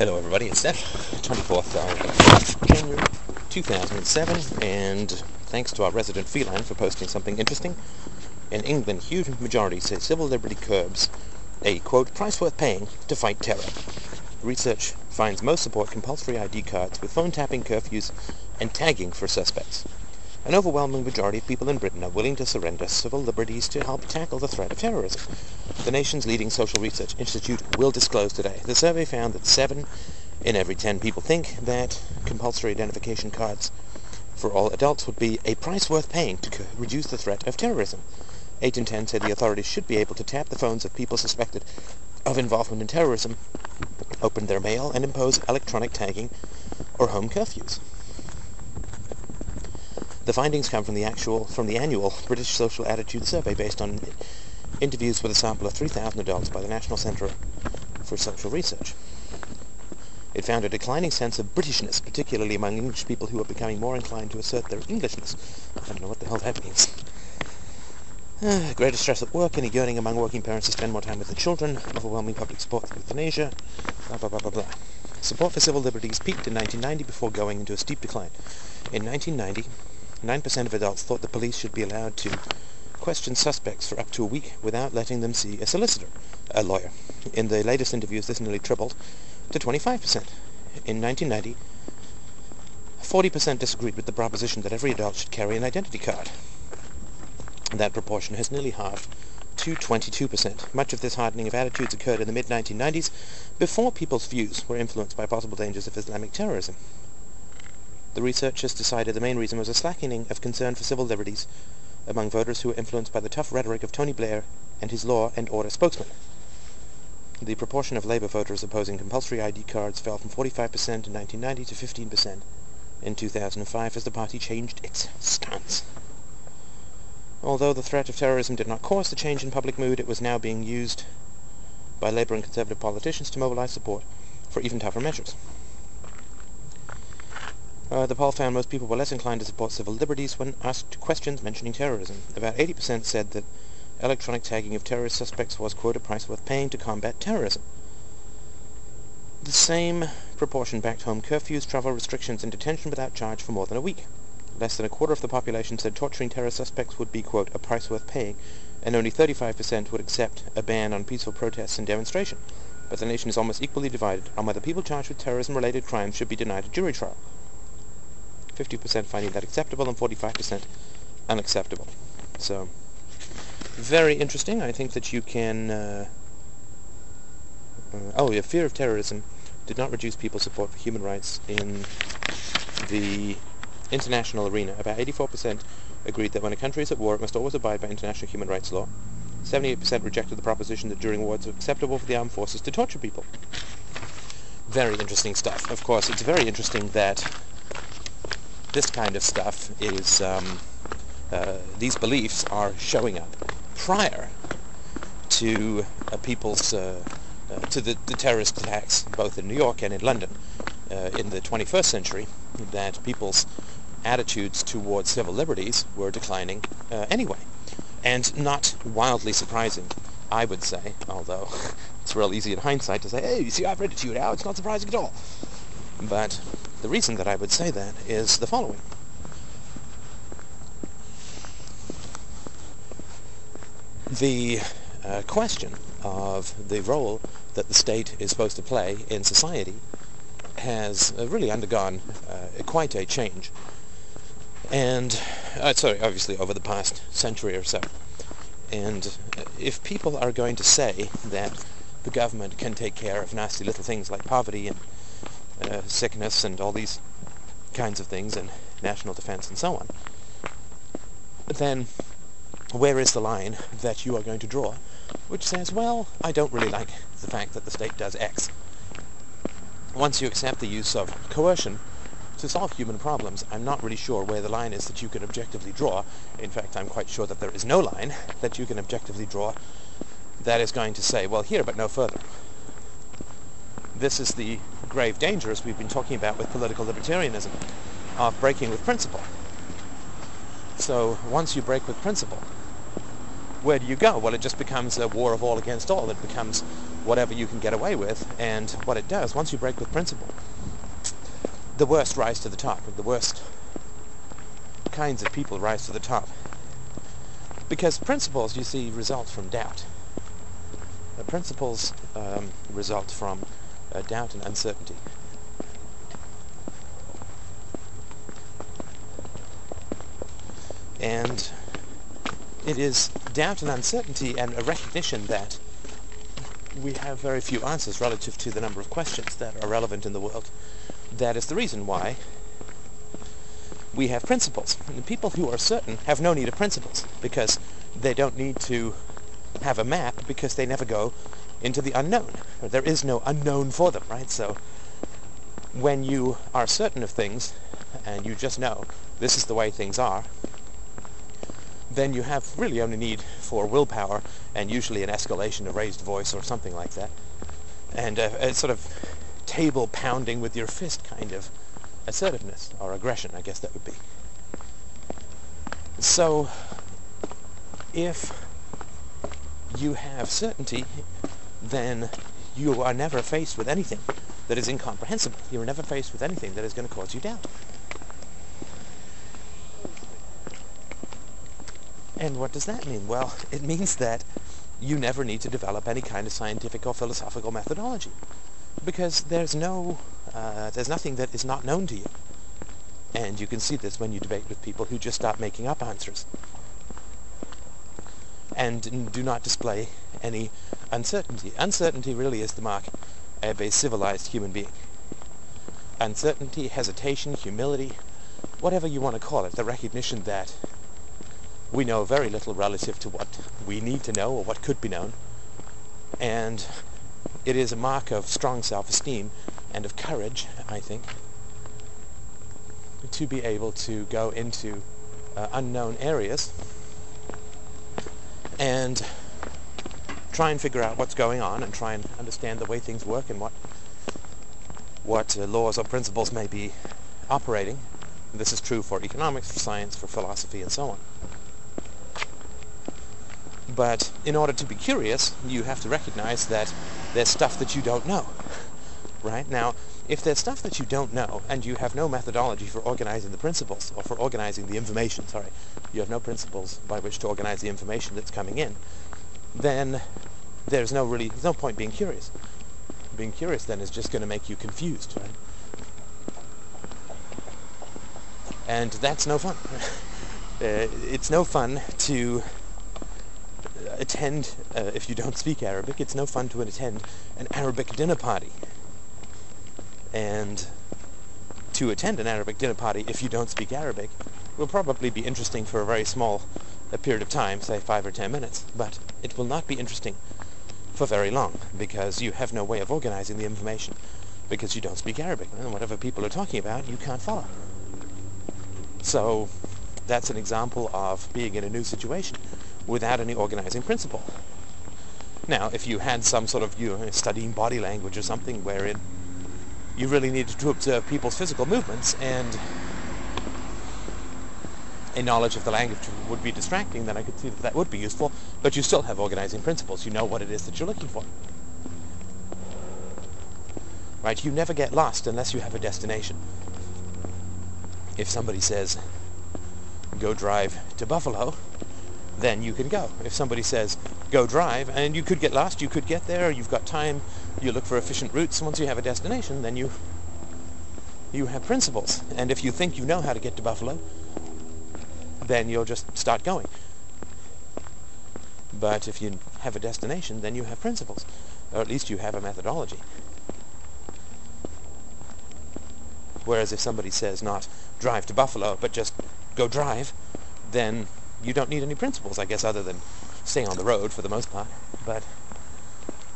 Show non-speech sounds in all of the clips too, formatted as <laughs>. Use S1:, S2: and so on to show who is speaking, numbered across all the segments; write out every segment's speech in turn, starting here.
S1: Hello everybody, it's Steph, 24th of January 2007, and thanks to our resident feline for posting something interesting. In England, huge majority say civil liberty curbs a, quote, price worth paying to fight terror. Research finds most support compulsory ID cards with phone tapping curfews and tagging for suspects. An overwhelming majority of people in Britain are willing to surrender civil liberties to help tackle the threat of terrorism. The nation's leading social research institute will disclose today. The survey found that seven in every ten people think that compulsory identification cards for all adults would be a price worth paying to reduce the threat of terrorism. Eight in ten say the authorities should be able to tap the phones of people suspected of involvement in terrorism, open their mail, and impose electronic tagging or home curfews. The findings come from the actual from the annual British Social Attitude Survey based on interviews with a sample of 3,000 adults by the National Centre for Social Research. It found a declining sense of Britishness, particularly among English people who are becoming more inclined to assert their Englishness. I don't know what the hell that means. Uh, <sighs> greater stress at work, any yearning among working parents to spend more time with their children, overwhelming public support for euthanasia, blah, blah, blah, blah, blah. Support for civil liberties peaked in 1990 before going into a steep decline. In 1990, 9% of adults thought the police should be allowed to question suspects for up to a week without letting them see a solicitor, a lawyer. In the latest interviews, this nearly tripled to 25%. In 1990, 40% disagreed with the proposition that every adult should carry an identity card. That proportion has nearly halved to 22%. Much of this hardening of attitudes occurred in the mid-1990s, before people's views were influenced by possible dangers of Islamic terrorism. The researchers decided the main reason was a slackening of concern for civil liberties among voters who were influenced by the tough rhetoric of Tony Blair and his law and order spokesman. The proportion of Labour voters opposing compulsory ID cards fell from 45% in 1990 to 15% in 2005 as the party changed its stance. Although the threat of terrorism did not cause the change in public mood, it was now being used by Labour and Conservative politicians to mobilise support for even tougher measures. Uh, the poll found most people were less inclined to support civil liberties when asked questions mentioning terrorism. About 80% said that electronic tagging of terrorist suspects was, quote, a price worth paying to combat terrorism. The same proportion backed home curfews, travel restrictions, and detention without charge for more than a week. Less than a quarter of the population said torturing terror suspects would be, quote, a price worth paying, and only 35% would accept a ban on peaceful protests and demonstration. But the nation is almost equally divided on whether people charged with terrorism-related crimes should be denied a jury trial. 50% finding that acceptable and 45% unacceptable. So, very interesting. I think that you can... Uh, uh, oh, yeah, fear of terrorism did not reduce people's support for human rights in the international arena. About 84% agreed that when a country is at war, it must always abide by international human rights law. 78% rejected the proposition that during war it's acceptable for the armed forces to torture people. Very interesting stuff. Of course, it's very interesting that this kind of stuff is, um, uh, these beliefs are showing up prior to uh, people's, uh, uh to the, the, terrorist attacks both in New York and in London uh, in the 21st century, that people's attitudes towards civil liberties were declining uh, anyway. And not wildly surprising, I would say, although <laughs> it's real easy in hindsight to say, hey, you see, I've read it to you now, it's not surprising at all. But the reason that I would say that is the following. The uh, question of the role that the state is supposed to play in society has uh, really undergone uh, quite a change. And, uh, sorry, obviously over the past century or so. And uh, if people are going to say that the government can take care of nasty little things like poverty and uh, sickness and all these kinds of things and national defense and so on, then where is the line that you are going to draw which says, well, I don't really like the fact that the state does X. Once you accept the use of coercion to solve human problems, I'm not really sure where the line is that you can objectively draw. In fact, I'm quite sure that there is no line that you can objectively draw that is going to say, well, here, but no further. This is the grave danger, as we've been talking about with political libertarianism, of breaking with principle. So once you break with principle, where do you go? Well, it just becomes a war of all against all. It becomes whatever you can get away with. And what it does, once you break with principle, the worst rise to the top. The worst kinds of people rise to the top. Because principles, you see, result from doubt. The principles um, result from uh, doubt and uncertainty. And it is doubt and uncertainty and a recognition that we have very few answers relative to the number of questions that are relevant in the world. That is the reason why we have principles. And people who are certain have no need of principles because they don't need to have a map because they never go into the unknown. There is no unknown for them, right? So when you are certain of things and you just know this is the way things are, then you have really only need for willpower and usually an escalation, a raised voice or something like that. And a, a sort of table pounding with your fist kind of assertiveness or aggression, I guess that would be. So if you have certainty, then you are never faced with anything that is incomprehensible. You are never faced with anything that is going to cause you doubt. And what does that mean? Well, <laughs> it means that you never need to develop any kind of scientific or philosophical methodology because there's no uh, there's nothing that is not known to you and you can see this when you debate with people who just start making up answers and do not display any uncertainty uncertainty really is the mark of a civilized human being uncertainty hesitation humility whatever you want to call it the recognition that we know very little relative to what we need to know or what could be known. And it is a mark of strong self-esteem and of courage, I think, to be able to go into uh, unknown areas and try and figure out what's going on and try and understand the way things work and what what uh, laws or principles may be operating. This is true for economics, for science, for philosophy, and so on. But in order to be curious, you have to recognize that there's stuff that you don't know. <laughs> Right? Now, if there's stuff that you don't know and you have no methodology for organizing the principles or for organizing the information, sorry, you have no principles by which to organize the information that's coming in, then there's no really there's no point being curious. Being curious then is just going to make you confused, right? And that's no fun. <laughs> uh, it's no fun to attend, uh, if you don't speak Arabic, it's no fun to attend an Arabic dinner party. And to attend an Arabic dinner party, if you don't speak Arabic, will probably be interesting for a very small a period of time, say five or ten minutes, but it will not be interesting for very long because you have no way of organizing the information because you don't speak Arabic. And whatever people are talking about, you can't follow. So that's an example of being in a new situation without any organizing principle. Now, if you had some sort of you know, studying body language or something wherein you really needed to observe people's physical movements and a knowledge of the language would be distracting, then I could see that that would be useful, but you still have organizing principles. You know what it is that you're looking for. Right? You never get lost unless you have a destination. If somebody says, go drive to Buffalo, then you can go. If somebody says, go drive, and you could get lost, you could get there, you've got time, you look for efficient routes, once you have a destination, then you you have principles. And if you think you know how to get to Buffalo, then you'll just start going. But if you have a destination, then you have principles. Or at least you have a methodology. Whereas if somebody says not drive to Buffalo, but just go drive, then you don't need any principles, I guess, other than staying on the road for the most part. But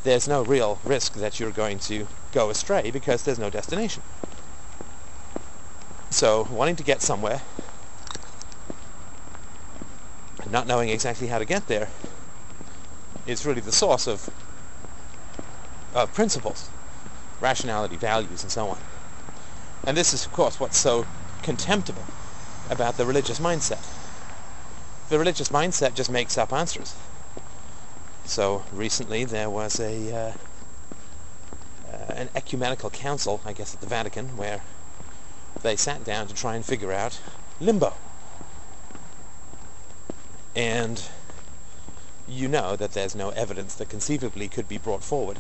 S1: there's no real risk that you're going to go astray because there's no destination. So wanting to get somewhere, not knowing exactly how to get there, is really the source of, of principles, rationality, values, and so on. And this is, of course, what's so contemptible about the religious mindset the religious mindset just makes up answers. So recently there was a uh, uh, an ecumenical council, I guess, at the Vatican, where they sat down to try and figure out limbo. And you know that there's no evidence that conceivably could be brought forward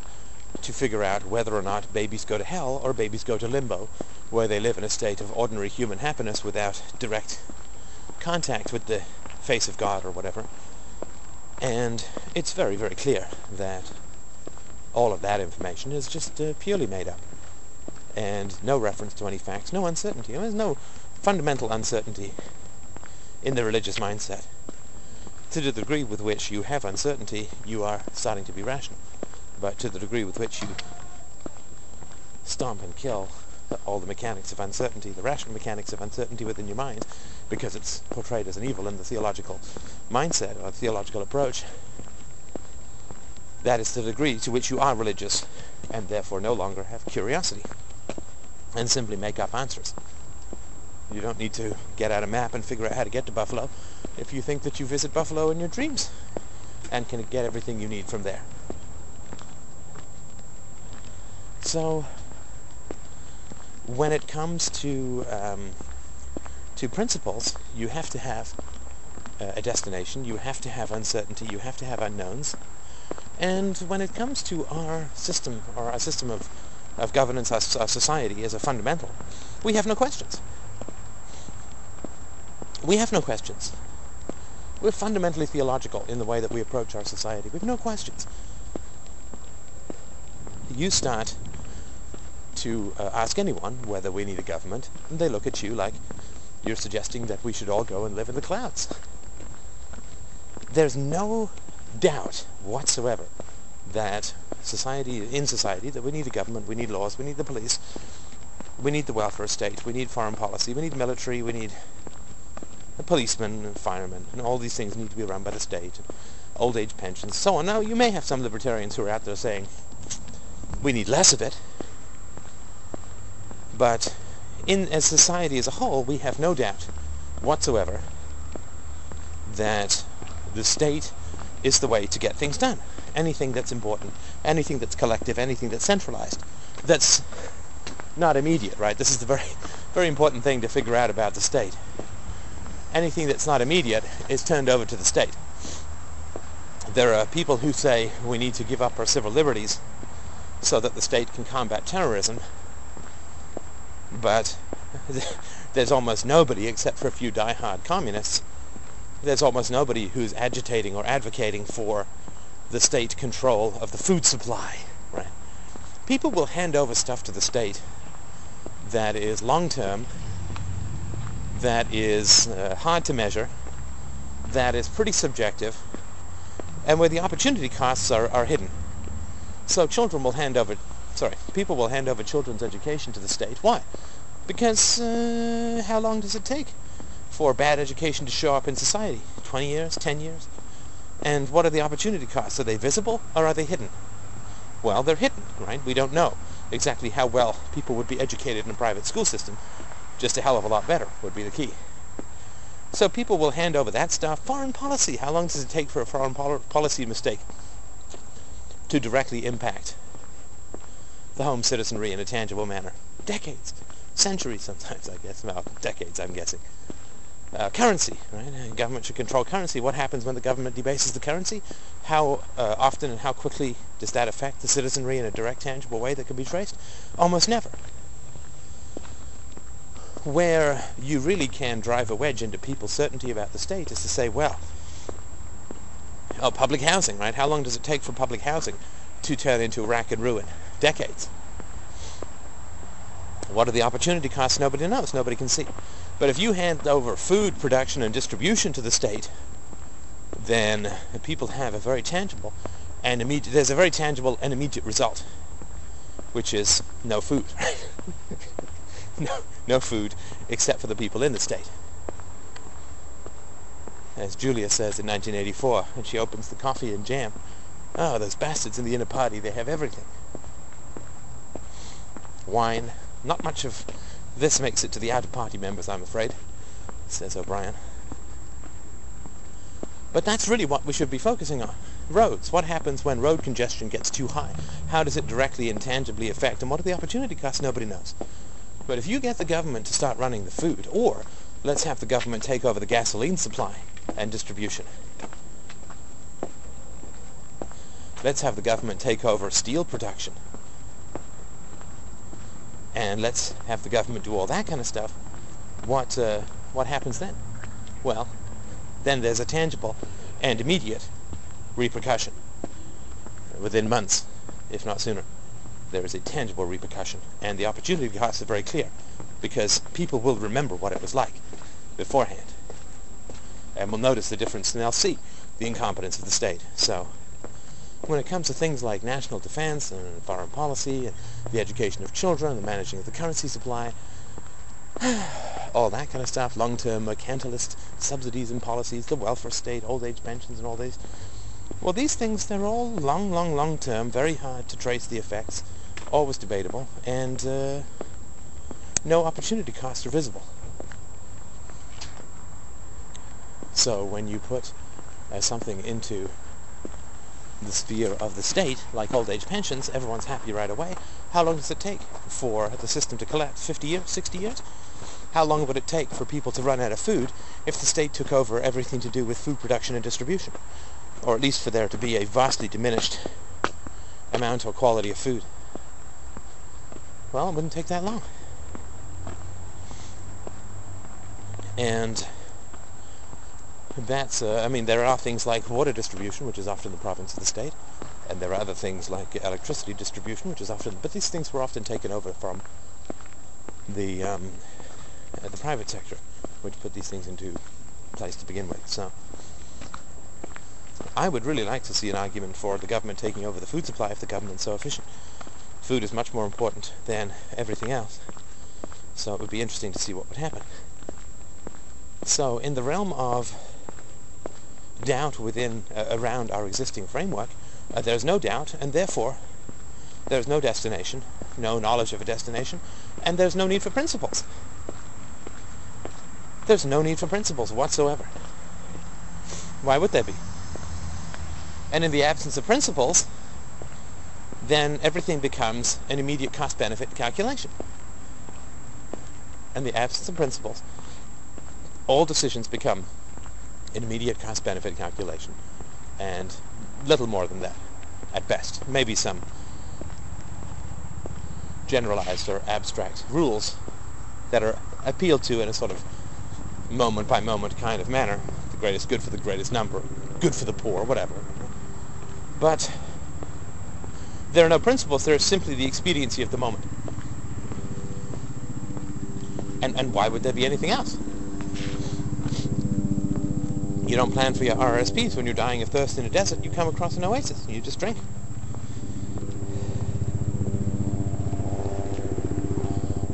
S1: to figure out whether or not babies go to hell or babies go to limbo, where they live in a state of ordinary human happiness without direct contact with the face of God or whatever. And it's very, very clear that all of that information is just uh, purely made up. And no reference to any facts, no uncertainty. There's no fundamental uncertainty in the religious mindset. To the degree with which you have uncertainty, you are starting to be rational. But to the degree with which you stomp and kill all the mechanics of uncertainty, the rational mechanics of uncertainty within your mind, because it's portrayed as an evil in the theological mindset or theological approach, that is the degree to which you are religious and therefore no longer have curiosity and simply make up answers. You don't need to get out a map and figure out how to get to Buffalo if you think that you visit Buffalo in your dreams and can get everything you need from there. So when it comes to um, to principles, you have to have uh, a destination, you have to have uncertainty, you have to have unknowns. And when it comes to our system, or our system of, of governance, our, our society as a fundamental, we have no questions. We have no questions. We're fundamentally theological in the way that we approach our society. We have no questions. You start to uh, ask anyone whether we need a government, and they look at you like you're suggesting that we should all go and live in the clouds. There's no doubt whatsoever that society, in society, that we need a government, we need laws, we need the police, we need the welfare state, we need foreign policy, we need military, we need policemen and firemen, and all these things need to be run by the state, and old age pensions, so on. Now, you may have some libertarians who are out there saying, we need less of it, but in as society as a whole, we have no doubt whatsoever that the state is the way to get things done. Anything that's important, anything that's collective, anything that's centralized, that's not immediate, right? This is the very, <laughs> very important thing to figure out about the state. Anything that's not immediate is turned over to the state. There are people who say we need to give up our civil liberties so that the state can combat terrorism, but <laughs> there's almost nobody, except for a few die-hard communists, there's almost nobody who's agitating or advocating for the state control of the food supply. Right? People will hand over stuff to the state that is long-term, that is uh, hard to measure, that is pretty subjective, and where the opportunity costs are, are hidden. So children will hand over, sorry, people will hand over children's education to the state. Why? Because uh, how long does it take for bad education to show up in society? 20 years? 10 years? And what are the opportunity costs? Are they visible or are they hidden? Well, they're hidden, right? We don't know exactly how well people would be educated in a private school system. Just a hell of a lot better would be the key. So people will hand over that stuff. Foreign policy. How long does it take for a foreign policy mistake to directly impact the home citizenry in a tangible manner? Decades centuries sometimes, I guess, well, decades, I'm guessing. Uh, currency, right? Uh, government should control currency. What happens when the government debases the currency? How uh, often and how quickly does that affect the citizenry in a direct, tangible way that can be traced? Almost never. Where you really can drive a wedge into people's certainty about the state is to say, well, oh, public housing, right? How long does it take for public housing to turn into rack and ruin? Decades. What are the opportunity costs? Nobody knows. Nobody can see. But if you hand over food production and distribution to the state, then people have a very tangible and immediate, there's a very tangible and immediate result, which is no food. <laughs> <laughs> no, no food except for the people in the state. As Julia says in 1984, when she opens the coffee and jam, oh, those bastards in the inner party, they have everything. Wine, not much of this makes it to the outer party members, I'm afraid, says O'Brien. But that's really what we should be focusing on. roads. What happens when road congestion gets too high? How does it directly and tangibly affect? And what are the opportunity costs? Nobody knows. But if you get the government to start running the food, or let's have the government take over the gasoline supply and distribution. Let's have the government take over steel production. And let's have the government do all that kind of stuff. What, uh, what happens then? Well, then there's a tangible and immediate repercussion. Within months, if not sooner, there is a tangible repercussion. And the opportunity costs are very clear because people will remember what it was like beforehand and will notice the difference and they'll see the incompetence of the state. So when it comes to things like national defense and foreign policy and the education of children, the managing of the currency supply, <sighs> all that kind of stuff, long-term mercantilist subsidies and policies, the welfare state, old age pensions and all these. Well, these things, they're all long, long, long-term, very hard to trace the effects, always debatable, and uh, no opportunity costs are visible. So when you put uh, something into the sphere of the state, like old age pensions, everyone's happy right away. How long does it take for the system to collapse? 50 years? 60 years? How long would it take for people to run out of food if the state took over everything to do with food production and distribution? Or at least for there to be a vastly diminished amount or quality of food? Well, it wouldn't take that long. And that's, uh, I mean, there are things like water distribution, which is often the province of the state, and there are other things like electricity distribution, which is often, but these things were often taken over from the um, uh, the private sector, which put these things into place to begin with. So, I would really like to see an argument for the government taking over the food supply if the government's so efficient. Food is much more important than everything else, so it would be interesting to see what would happen. So, in the realm of doubt within uh, around our existing framework, uh, there's no doubt, and therefore there's no destination, no knowledge of a destination, and there's no need for principles. There's no need for principles whatsoever. Why would there be? And in the absence of principles, then everything becomes an immediate cost-benefit calculation. And the absence of principles, all decisions become an immediate cost-benefit calculation, and little more than that, at best. Maybe some generalized or abstract rules that are appealed to in a sort of moment-by-moment kind of manner. The greatest good for the greatest number, good for the poor, whatever. But there are no principles. There is simply the expediency of the moment. And, and why would there be anything else? You don't plan for your RSPs when you're dying of thirst in a desert. You come across an oasis and you just drink.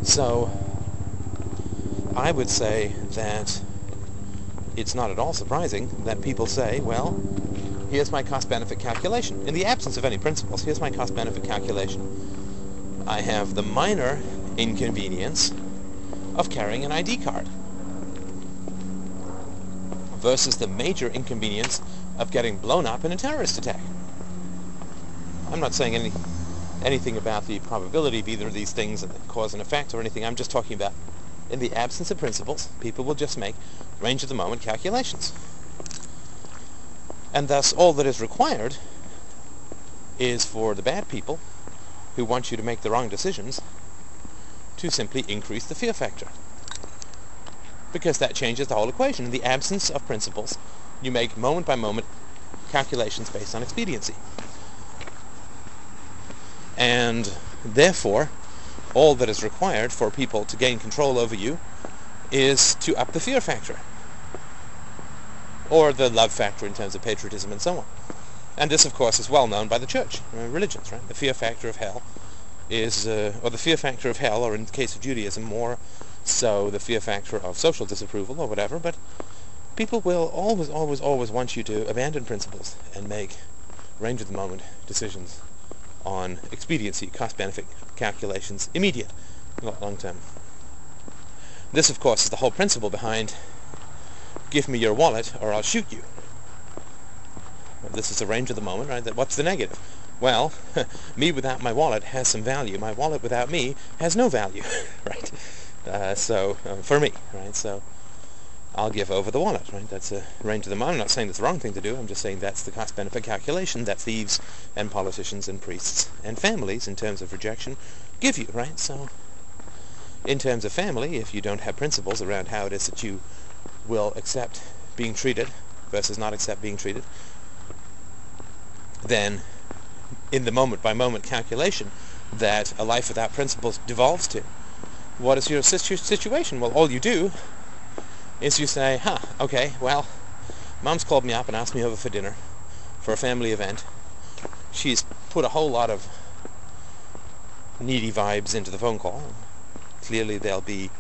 S1: So, I would say that it's not at all surprising that people say, well, here's my cost-benefit calculation. In the absence of any principles, here's my cost-benefit calculation. I have the minor inconvenience of carrying an ID card versus the major inconvenience of getting blown up in a terrorist attack. I'm not saying any anything about the probability of either of these things and the cause and effect or anything. I'm just talking about in the absence of principles, people will just make range of the moment calculations. And thus all that is required is for the bad people who want you to make the wrong decisions to simply increase the fear factor because that changes the whole equation. In the absence of principles, you make moment-by-moment calculations based on expediency. And therefore, all that is required for people to gain control over you is to up the fear factor. Or the love factor in terms of patriotism and so on. And this, of course, is well known by the church, uh, religions, right? The fear factor of hell is, uh, or the fear factor of hell, or in the case of Judaism, more so the fear factor of social disapproval or whatever, but people will always, always, always want you to abandon principles and make range of the moment decisions on expediency, cost-benefit calculations, immediate, not long-term. This, of course, is the whole principle behind give me your wallet or I'll shoot you. This is the range of the moment, right? What's the negative? Well, <laughs> me without my wallet has some value. My wallet without me has no value, <laughs> right? Uh, so uh, for me, right? So I'll give over the wallet, right? That's a range of the moment. I'm not saying that's the wrong thing to do. I'm just saying that's the cost-benefit calculation that thieves and politicians and priests and families, in terms of rejection, give you, right? So in terms of family, if you don't have principles around how it is that you will accept being treated versus not accept being treated, then in the moment-by-moment calculation that a life without principles devolves to, what is your situ- situation? Well, all you do is you say, huh, okay, well, mom's called me up and asked me over for dinner for a family event. She's put a whole lot of needy vibes into the phone call. Clearly there'll be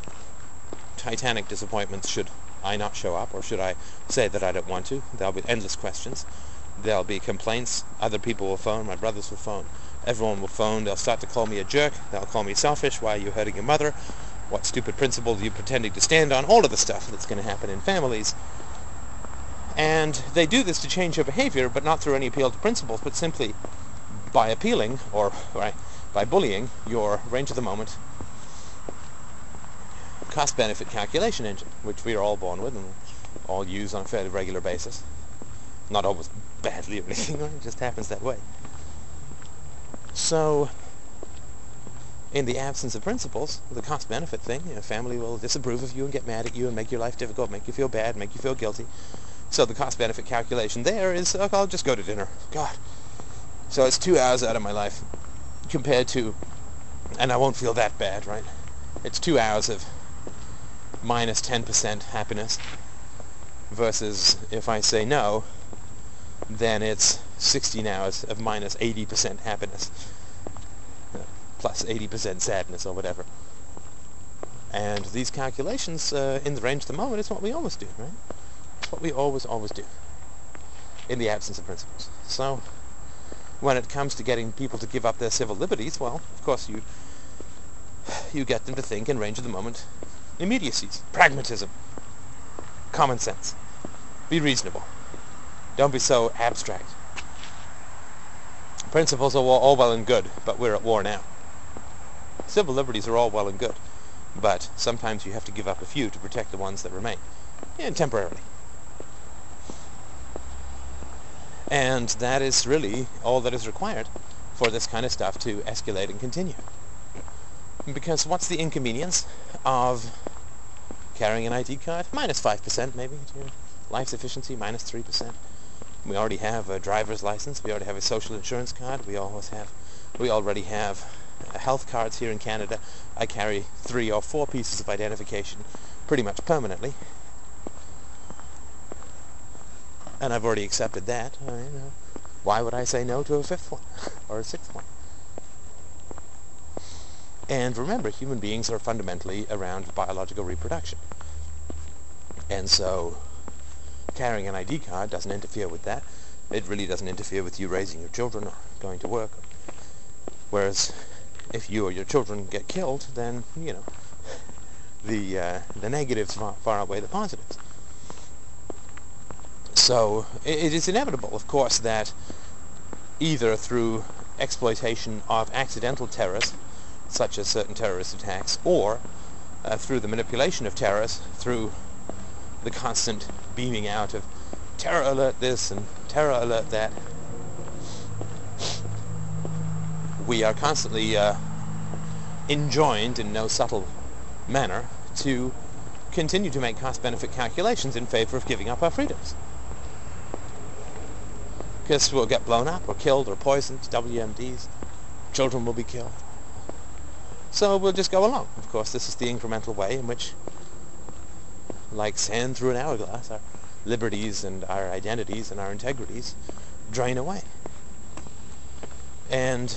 S1: titanic disappointments should I not show up or should I say that I don't want to. There'll be endless questions. There'll be complaints. Other people will phone. My brothers will phone. Everyone will phone. They'll start to call me a jerk. They'll call me selfish. Why are you hurting your mother? What stupid principle are you pretending to stand on? All of the stuff that's going to happen in families. And they do this to change your behavior, but not through any appeal to principles, but simply by appealing or by, by bullying your range of the moment cost-benefit calculation engine, which we are all born with and all use on a fairly regular basis. Not always badly or anything, <laughs> it just happens that way. So, in the absence of principles, the cost-benefit thing, you know, family will disapprove of you and get mad at you and make your life difficult, make you feel bad, make you feel guilty. So the cost-benefit calculation there is, oh, I'll just go to dinner. God. So it's two hours out of my life compared to, and I won't feel that bad, right? It's two hours of minus 10% happiness versus if I say no, then it's 16 hours of minus 80% happiness plus 80% sadness or whatever. And these calculations uh, in the range of the moment is what we always do, right? It's what we always, always do in the absence of principles. So when it comes to getting people to give up their civil liberties, well, of course you you get them to think in range of the moment immediacies, pragmatism, common sense. Be reasonable. Don't be so abstract. Principles are all well and good, but we're at war now. Civil liberties are all well and good, but sometimes you have to give up a few to protect the ones that remain, and temporarily. And that is really all that is required for this kind of stuff to escalate and continue. Because what's the inconvenience of carrying an ID card? Minus 5% maybe life's efficiency, minus 3%. We already have a driver's license. We already have a social insurance card. We always have, we already have uh, health cards here in Canada. I carry three or four pieces of identification pretty much permanently. And I've already accepted that. I, you know, why would I say no to a fifth one <laughs> or a sixth one? And remember, human beings are fundamentally around biological reproduction. And so carrying an ID card doesn't interfere with that. It really doesn't interfere with you raising your children or going to work. Whereas if you or your children get killed, then, you know, the, uh, the negatives far, far outweigh the positives. So it, it is inevitable, of course, that either through exploitation of accidental terrorists such as certain terrorist attacks, or uh, through the manipulation of terrorists, through the constant beaming out of terror alert this and terror alert that. We are constantly uh, enjoined in no subtle manner to continue to make cost-benefit calculations in favor of giving up our freedoms. Because we'll get blown up or killed or poisoned, WMDs, children will be killed. So we'll just go along. Of course, this is the incremental way in which, like sand through an hourglass, our liberties and our identities and our integrities drain away. And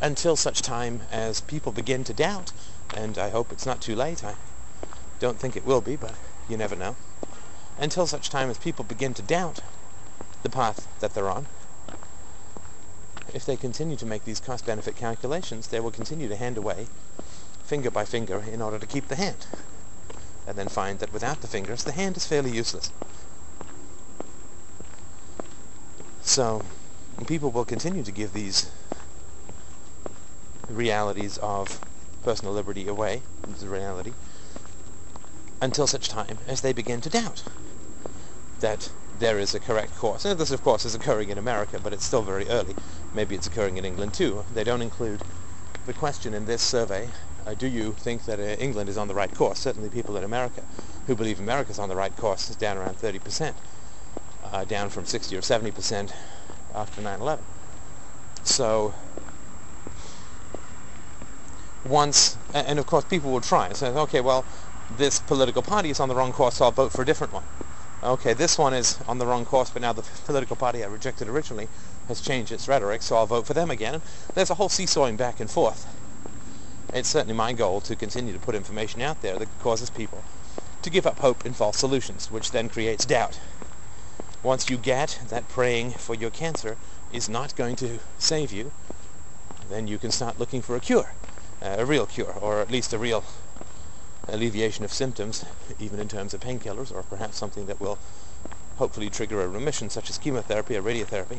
S1: until such time as people begin to doubt, and I hope it's not too late, I don't think it will be, but you never know. Until such time as people begin to doubt the path that they're on, if they continue to make these cost-benefit calculations, they will continue to hand away finger by finger in order to keep the hand, and then find that without the fingers, the hand is fairly useless. So people will continue to give these realities of personal liberty away, this reality, until such time as they begin to doubt that there is a correct course. And this, of course, is occurring in America, but it's still very early. Maybe it's occurring in England too. They don't include the question in this survey, uh, do you think that uh, England is on the right course? Certainly people in America who believe America is on the right course is down around 30%, uh, down from 60 or 70% after 9-11. So once, and of course people will try and say, okay, well, this political party is on the wrong course, so I'll vote for a different one. Okay, this one is on the wrong course, but now the political party I rejected originally has changed its rhetoric, so I'll vote for them again. There's a whole seesawing back and forth. It's certainly my goal to continue to put information out there that causes people to give up hope in false solutions, which then creates doubt. Once you get that praying for your cancer is not going to save you, then you can start looking for a cure, uh, a real cure, or at least a real alleviation of symptoms, even in terms of painkillers, or perhaps something that will hopefully trigger a remission, such as chemotherapy or radiotherapy,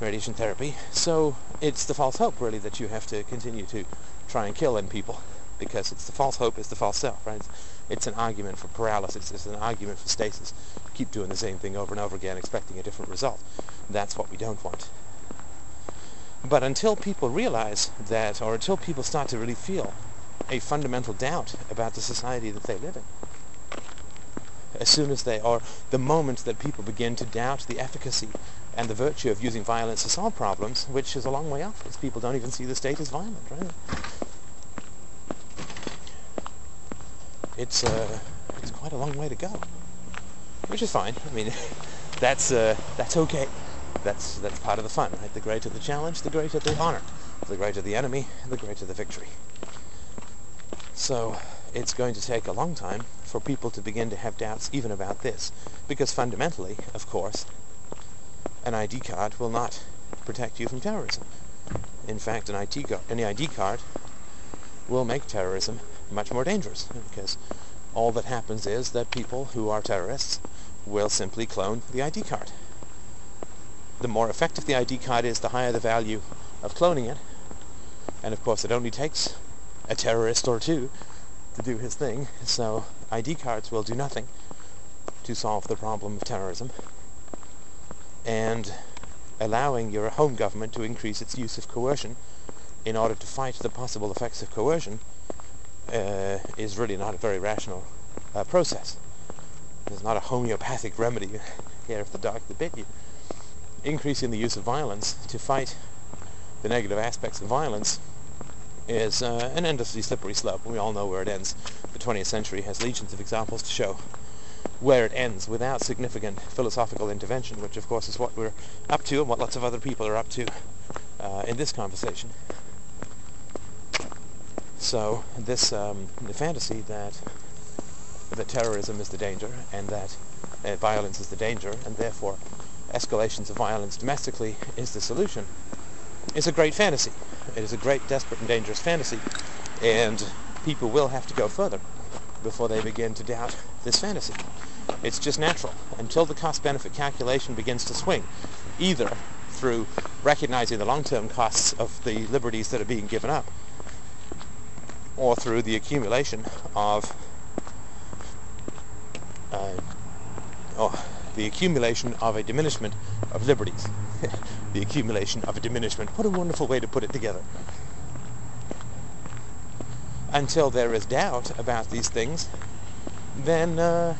S1: radiation therapy. So it's the false hope, really, that you have to continue to try and kill in people, because it's the false hope is the false self, right? It's, it's an argument for paralysis. It's an argument for stasis. Keep doing the same thing over and over again, expecting a different result. That's what we don't want. But until people realize that, or until people start to really feel a fundamental doubt about the society that they live in. As soon as they, are, the moment that people begin to doubt the efficacy and the virtue of using violence to solve problems, which is a long way off, because people don't even see the state as violent, right? It's, uh, it's quite a long way to go, which is fine. I mean, <laughs> that's, uh, that's okay. That's, that's part of the fun, right? The greater the challenge, the greater the honor. The greater the enemy, the greater the victory. So it's going to take a long time for people to begin to have doubts even about this. Because fundamentally, of course, an ID card will not protect you from terrorism. In fact, an, ID card, an ID card will make terrorism much more dangerous because all that happens is that people who are terrorists will simply clone the ID card. The more effective the ID card is, the higher the value of cloning it. And of course, it only takes a terrorist or two to do his thing. So ID cards will do nothing to solve the problem of terrorism. And allowing your home government to increase its use of coercion in order to fight the possible effects of coercion uh, is really not a very rational uh, process. There's not a homeopathic remedy <laughs> here if the dog that bit you. Increasing the use of violence to fight the negative aspects of violence is uh, an endlessly slippery slope. We all know where it ends. The 20th century has legions of examples to show where it ends without significant philosophical intervention, which of course is what we're up to and what lots of other people are up to uh, in this conversation. So this um, the fantasy that that terrorism is the danger and that uh, violence is the danger and therefore escalations of violence domestically is the solution is a great fantasy. It is a great, desperate, and dangerous fantasy, and people will have to go further before they begin to doubt this fantasy. It's just natural. Until the cost-benefit calculation begins to swing, either through recognizing the long-term costs of the liberties that are being given up, or through the accumulation of uh, oh, the accumulation of a diminishment of liberties. <laughs> the accumulation of a diminishment. What a wonderful way to put it together. Until there is doubt about these things, then uh,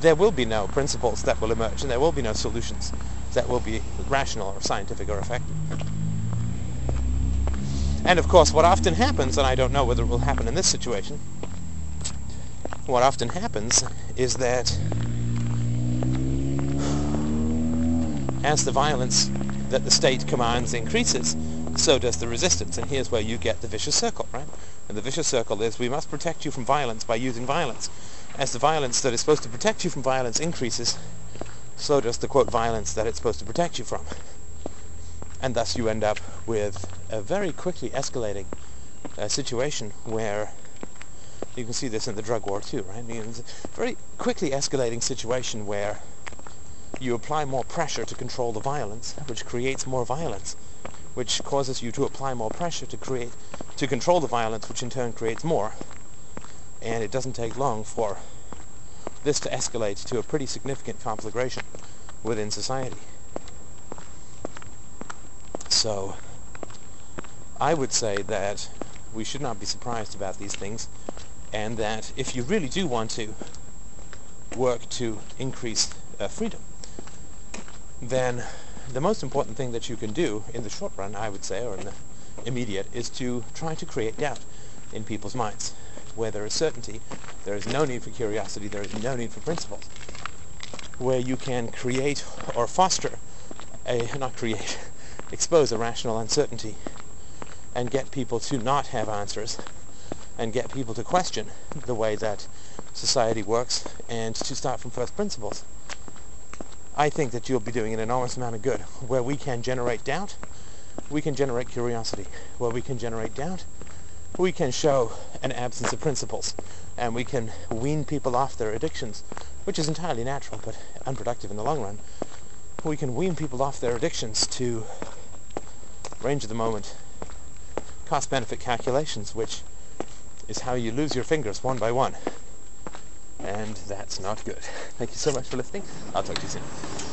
S1: there will be no principles that will emerge, and there will be no solutions that will be rational or scientific or effective. And of course, what often happens, and I don't know whether it will happen in this situation, what often happens is that as the violence that the state commands increases, so does the resistance. And here's where you get the vicious circle, right? And the vicious circle is we must protect you from violence by using violence. As the violence that is supposed to protect you from violence increases, so does the quote violence that it's supposed to protect you from. And thus you end up with a very quickly escalating uh, situation where you can see this in the drug war too, right? It's a very quickly escalating situation where you apply more pressure to control the violence, which creates more violence, which causes you to apply more pressure to create to control the violence, which in turn creates more. And it doesn't take long for this to escalate to a pretty significant conflagration within society. So I would say that we should not be surprised about these things and that if you really do want to work to increase uh, freedom, then the most important thing that you can do in the short run, I would say, or in the immediate, is to try to create doubt in people's minds. Where there is certainty, there is no need for curiosity, there is no need for principles. Where you can create or foster a, not create, <laughs> expose a rational uncertainty and get people to not have answers and get people to question the way that society works and to start from first principles. I think that you'll be doing an enormous amount of good. Where we can generate doubt, we can generate curiosity. Where we can generate doubt, we can show an absence of principles. And we can wean people off their addictions, which is entirely natural but unproductive in the long run. We can wean people off their addictions to range of the moment cost-benefit calculations, which is how you lose your fingers one by one. And that's not good. Thank you so much for listening. I'll talk to you soon.